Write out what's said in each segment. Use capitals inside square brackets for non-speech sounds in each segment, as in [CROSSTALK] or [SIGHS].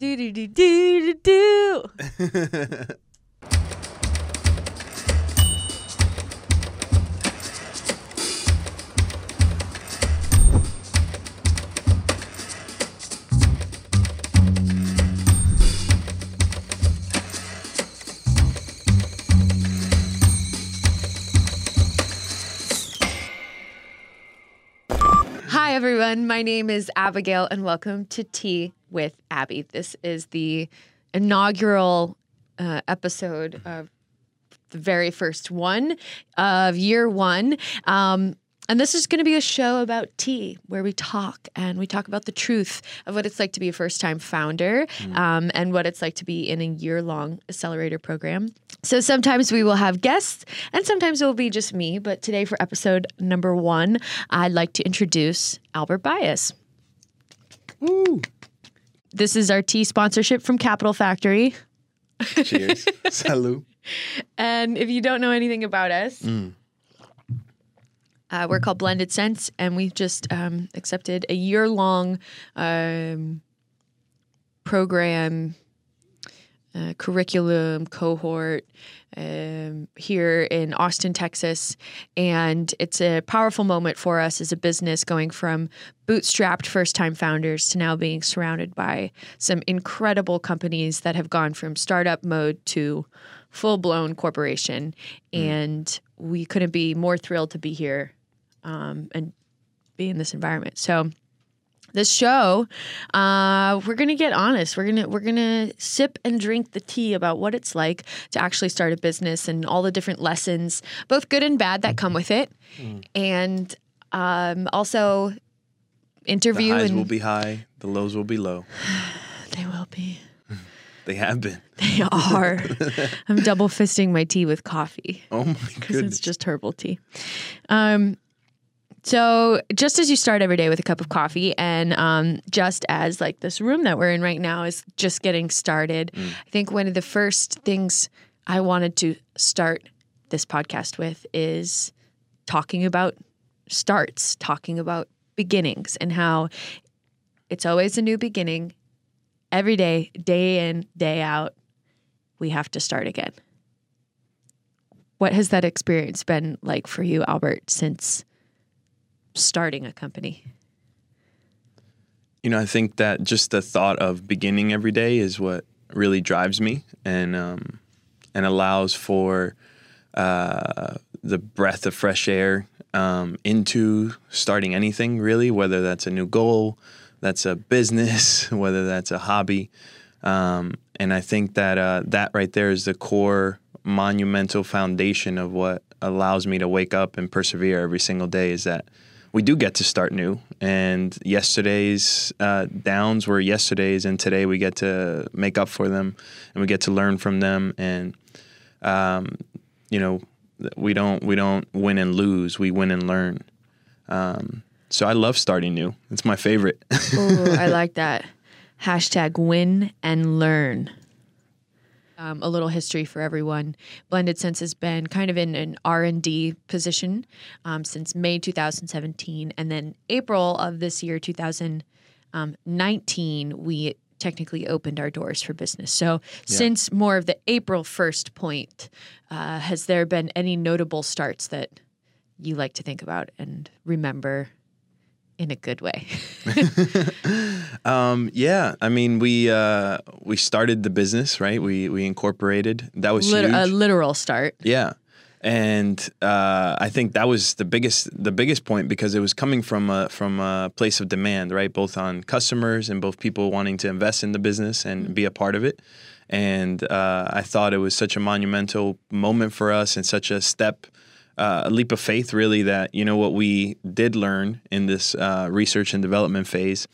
Do do do do do do. Hi, everyone. My name is Abigail, and welcome to Tea with Abby. This is the inaugural uh, episode of the very first one of year one. Um, and this is going to be a show about tea where we talk and we talk about the truth of what it's like to be a first time founder um, and what it's like to be in a year long accelerator program. So sometimes we will have guests and sometimes it will be just me. But today, for episode number one, I'd like to introduce Albert Bias. This is our tea sponsorship from Capital Factory. Cheers. [LAUGHS] Salud. And if you don't know anything about us, uh, we're called Blended Sense, and we've just um, accepted a year long um, program, uh, curriculum, cohort um, here in Austin, Texas. And it's a powerful moment for us as a business going from bootstrapped first time founders to now being surrounded by some incredible companies that have gone from startup mode to full blown corporation. And we couldn't be more thrilled to be here um, and be in this environment. So this show, uh, we're gonna get honest. We're gonna we're gonna sip and drink the tea about what it's like to actually start a business and all the different lessons, both good and bad, that come with it, and um, also The interview highs and will be high, the lows will be low. [SIGHS] they will be. [LAUGHS] They have been. [LAUGHS] They are. [LAUGHS] I'm double fisting my tea with coffee. Oh my because goodness. it's just herbal tea. Um, so just as you start every day with a cup of coffee, and um, just as like this room that we're in right now is just getting started, I think one of the first things I wanted to start this podcast with is talking about starts, talking about beginnings, and how it's always a new beginning. Every day, day in, day out, we have to start again. What has that experience been like for you, Albert, since starting a company? you know, I think that just the thought of beginning every day is what really drives me and um, and allows for uh, the breath of fresh air um, into starting anything really, whether that's a new goal, that's a business, [LAUGHS] whether that's a hobby. Um, and I think that uh, that right there is the core monumental foundation of what allows me to wake up and persevere every single day is that we do get to start new. And yesterday's uh, downs were yesterday's, and today we get to make up for them and we get to learn from them. And, um, you know, we don't we don't win and lose. We win and learn. Um, so I love starting new. It's my favorite. [LAUGHS] Ooh, I like that. Hashtag win and learn. Um, a little history for everyone. Blended Sense has been kind of in an R and D position um, since May 2017, and then April of this year, 2019, we technically opened our doors for business. So since more of the April 1st point, uh, has there been any notable starts that you like to think about and remember in a good way? [LAUGHS] Um, yeah, I mean we uh, we started the business right. We we incorporated. That was a literal start. Yeah, and uh, I think that was the biggest the biggest point because it was coming from a from a place of demand, right? Both on customers and both people wanting to invest in the business and be a part of it. And uh, I thought it was such a monumental moment for us and such a step. Uh, a leap of faith, really, that you know what we did learn in this uh, research and development phase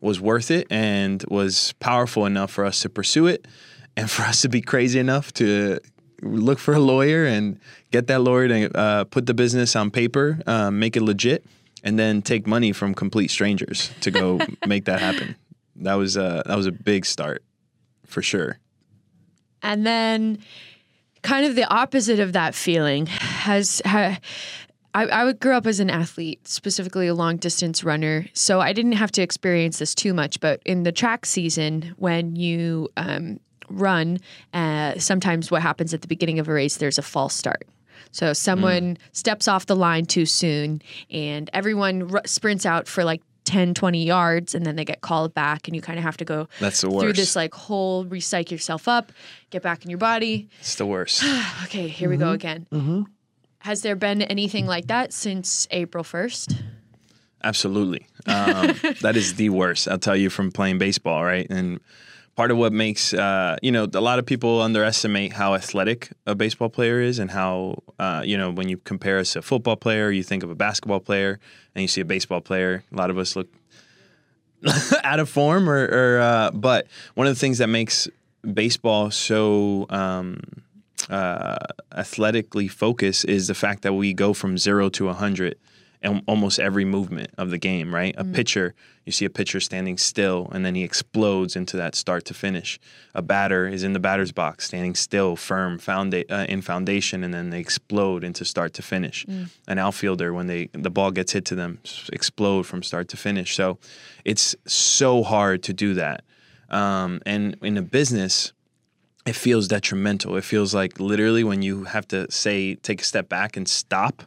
was worth it and was powerful enough for us to pursue it, [LAUGHS] and for us to be crazy enough to look for a lawyer and get that lawyer to uh, put the business on paper, uh, make it legit, and then take money from complete strangers to go [LAUGHS] make that happen. That was uh, that was a big start, for sure. And then kind of the opposite of that feeling has ha, I, I grew up as an athlete, specifically a long distance runner. So I didn't have to experience this too much. But in the track season, when you um, run, uh, sometimes what happens at the beginning of a race, there's a false start. So someone steps off the line too soon, and everyone r- sprints out for like 10, 20 yards, and then they get called back, and you kind of have to go That's the through this like whole recycle yourself up, get back in your body. It's the worst. [SIGHS] Okay, here we go again. Has there been anything like that since April 1st? Absolutely. Um, that is the worst. I'll tell you from playing baseball, right? And part of what makes, uh, you know, a lot of people underestimate how athletic a baseball player is and how, uh, you know, when you compare us to a football player, you think of a basketball player and you see a baseball player. A lot of us look [LAUGHS] out of form or, or uh, but one of the things that makes baseball so um, uh, athletically focused is the fact that we go from zero to 100 in almost every movement of the game, right? A pitcher, you see a pitcher standing still and then he explodes into that start to finish. A batter is in the batter's box, standing still, firm, founda- uh, in foundation, and then they explode into start to finish. An outfielder, when they the ball gets hit to them, explode from start to finish. So it's so hard to do that. Um, and in a business, it feels detrimental. It feels like literally when you have to say, take a step back and stop,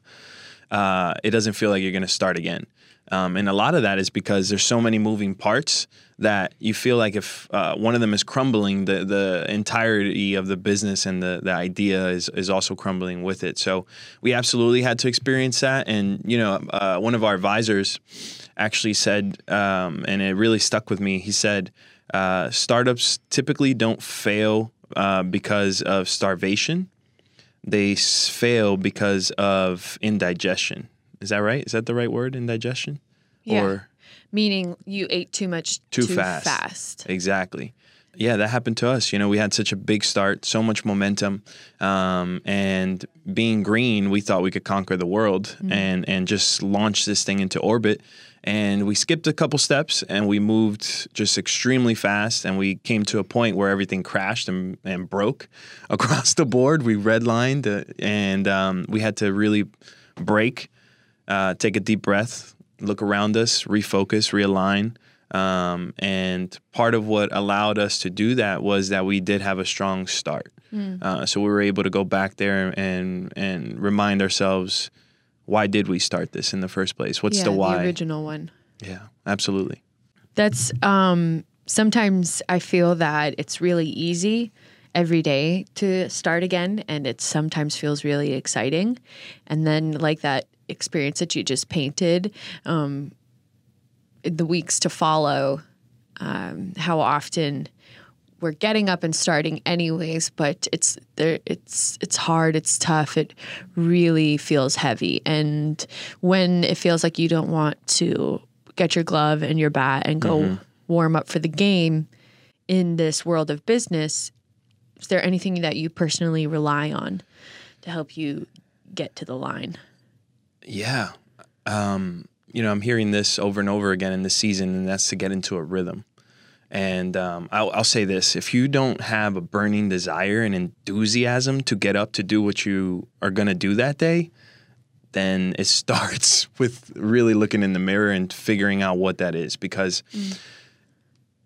uh, it doesn't feel like you're going to start again. Um, and a lot of that is because there's so many moving parts that you feel like if uh, one of them is crumbling, the the entirety of the business and the the idea is is also crumbling with it. So we absolutely had to experience that. And you know, uh, one of our advisors actually said, um, and it really stuck with me. He said, uh, startups typically don't fail uh, because of starvation they fail because of indigestion. Is that right? Is that the right word? Indigestion? Yeah. Or Meaning you ate too much Too too, fast. fast. exactly. Yeah, that happened to us. You know, we had such a big start, so much momentum, um, and being green, we thought we could conquer the world and and just launch this thing into orbit. And we skipped a couple steps, and we moved just extremely fast, and we came to a point where everything crashed and, and broke [LAUGHS] across the board. We redlined, uh, and um, we had to really break, uh, take a deep breath, look around us, refocus, realign. Um, and part of what allowed us to do that was that we did have a strong start. Uh, so we were able to go back there and and remind ourselves why did we start this in the first place? What's yeah, the why? The original one. yeah, absolutely. That's um sometimes I feel that it's really easy every day to start again and it sometimes feels really exciting. And then like that experience that you just painted, um the weeks to follow, um, how often we're getting up and starting anyways, but it's there it's it's hard, it's tough, it really feels heavy. And when it feels like you don't want to get your glove and your bat and go warm up for the game in this world of business, is there anything that you personally rely on to help you get to the line? Yeah. Um, you know, I'm hearing this over and over again in this season, and that's to get into a rhythm. And um, I'll, I'll say this if you don't have a burning desire and enthusiasm to get up to do what you are going to do that day, then it [LAUGHS] starts with really looking in the mirror and figuring out what that is. Because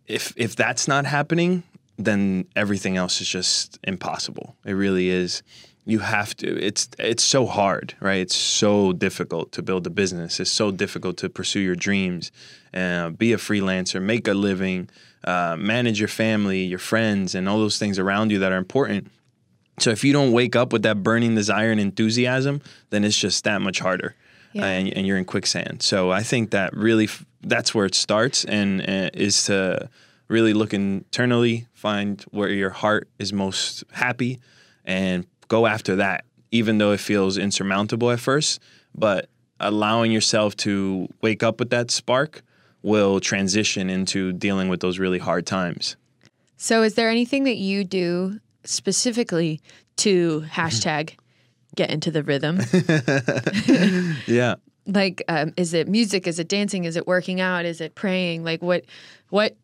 if if that's not happening, then everything else is just impossible. It really is. You have to. It's it's so hard, right? It's so difficult to build a business. It's so difficult to pursue your dreams, uh, be a freelancer, make a living, uh, manage your family, your friends, and all those things around you that are important. So if you don't wake up with that burning desire and enthusiasm, then it's just that much harder, Yeah. and, and you're in quicksand. So I think that really f- that's where it starts, and uh, is to really look internally, find where your heart is most happy, and go after that, even though it feels insurmountable at first. But allowing yourself to wake up with that spark will transition into dealing with those really hard times. So, is there anything that you do specifically to [LAUGHS] hashtag get into the rhythm? [LAUGHS] Yeah. like, um, is it music? Is it dancing? Is it working out? Is it praying? Like, what what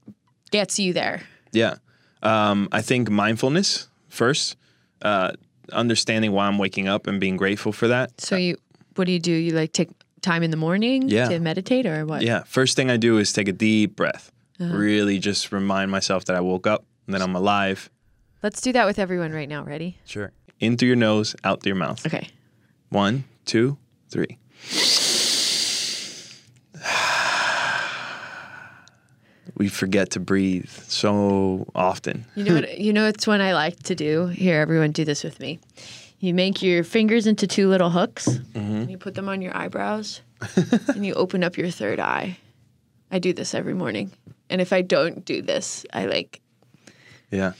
gets you there? Yeah. Um, I think mindfulness first, uh, understanding why I'm waking up and being grateful for that. So you what do you do? You like take time in the morning Yeah. to meditate or what? Yeah. First thing I do is take a deep breath. Uh-huh. Really just remind myself that I woke up and that I'm alive. Let's do that with everyone right now. Ready? Sure. In through your nose, out through your mouth. Okay. One, two, three. [SIGHS] We forget to breathe so often. You know what? You know it's one I like to do. Here, everyone, do this with me. You make your fingers into two little hooks, mm-hmm. and you put them on your eyebrows, and you open up your third eye. I do this every morning, and if I don't do this, I like Yeah.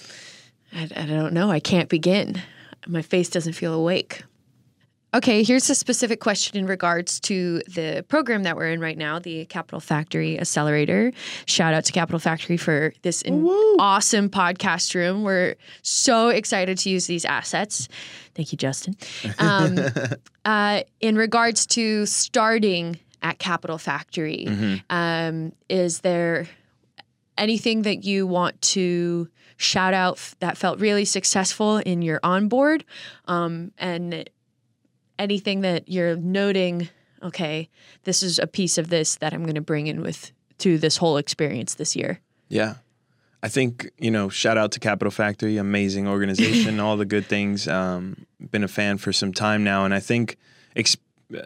I, I don't know. I can't begin. My face doesn't feel awake. Okay, here's a specific question in regards to the program that we're in right now, the Capital Factory Accelerator. Shout out to Capital Factory for this awesome podcast room. We're so excited to use these assets. Thank you, Justin. Um, [LAUGHS] uh, in regards to starting at Capital Factory, um, is there anything that you want to shout out that felt really successful in your onboard um, and anything that you're noting okay this is a piece of this that i'm going to bring in with to this whole experience this year Yeah. I think, you know, shout out to Capital Factory, amazing organization, [LAUGHS] all the good things. Um, been a fan for some time now. And I think ex- uh,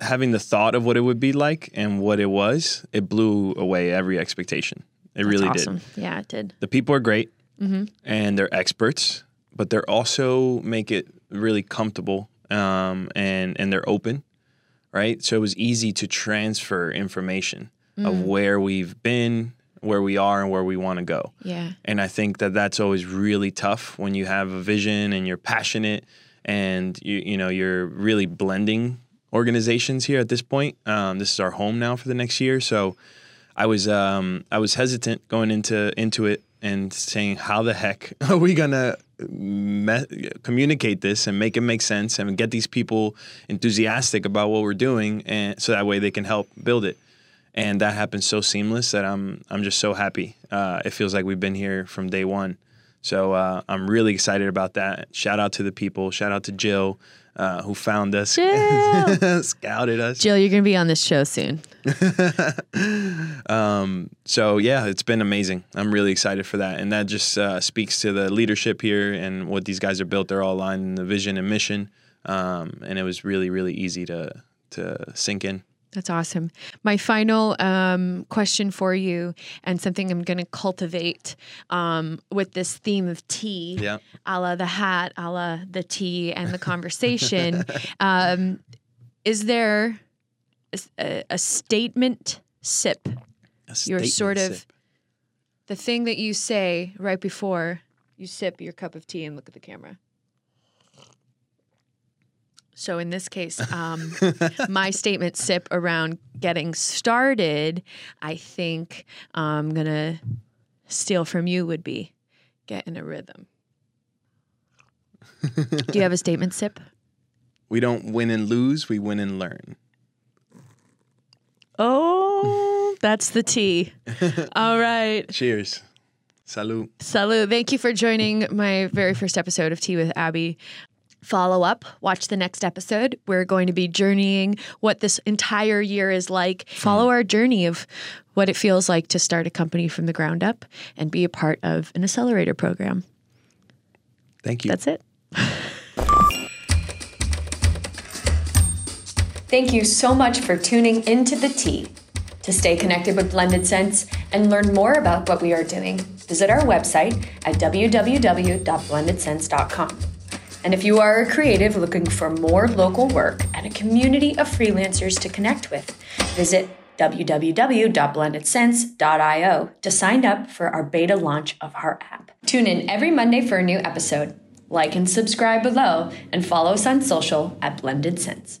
having the thought of what it would be like and what it was, it blew away every expectation. It really That's did. yeah it did The people are great and they're experts, but they're also make it really comfortable um, and, and they're open, right? So it was easy to transfer information of where we've been, where we are, and where we want to go. yeah And I think that that's always really tough when you have a vision and you're passionate and you you know you're really blending organizations here at this point. Um, this is our home now for the next year, so I was um, I was hesitant going into into it and saying how the heck [LAUGHS] are we gonna me- communicate this and make it make sense and get these people enthusiastic about what we're doing and so that way they can help build it and that happened so seamless that I'm I'm just so happy. Uh, it feels like we've been here from day one. So uh, I'm really excited about that. Shout out to the people. Shout out to Jill, uh, who found us, [LAUGHS] scouted us. jill you're going to be on this show soon [LAUGHS] So yeah, it's been amazing. I'm really excited for that, and that just uh, speaks to the leadership here and what these guys are built. They're all aligned in the vision and mission, um, and it was really really easy to to sink in. That's awesome. My final um, question for you, and something I'm going to cultivate um, with this theme of tea, Yeah. a la the hat, a la the tea, and the [LAUGHS] conversation. um, is there a, a, statement sip? A You're sort of sip. the thing that you say right before you sip your cup of tea and look at the camera. So in this case, [LAUGHS] um, my statement sip around getting started, I think I'm gonna steal from you would be get in a rhythm. Do you have a statement sip? We don't win and lose. We win and learn. Oh, that's the tea. [LAUGHS] All right. Cheers. Salud. Salud. Thank you for joining my very first episode of Tea with Abby. Follow up, watch the next episode. We're going to be journeying what this entire year is like. Follow our journey of what it feels like to start a company from the ground up and be a part of an accelerator program. Thank you. That's it. [LAUGHS] Thank you so much for tuning into the tea. To stay connected with Blended Sense and learn more about what we are doing, visit our website at www.blendedsense.com. And if you are a creative looking for more local work and a community of freelancers to connect with, visit www.blendedsense.io to sign up for our beta launch of our app. Tune in every Monday for a new episode. Like and subscribe below and follow us on social at Blended Sense.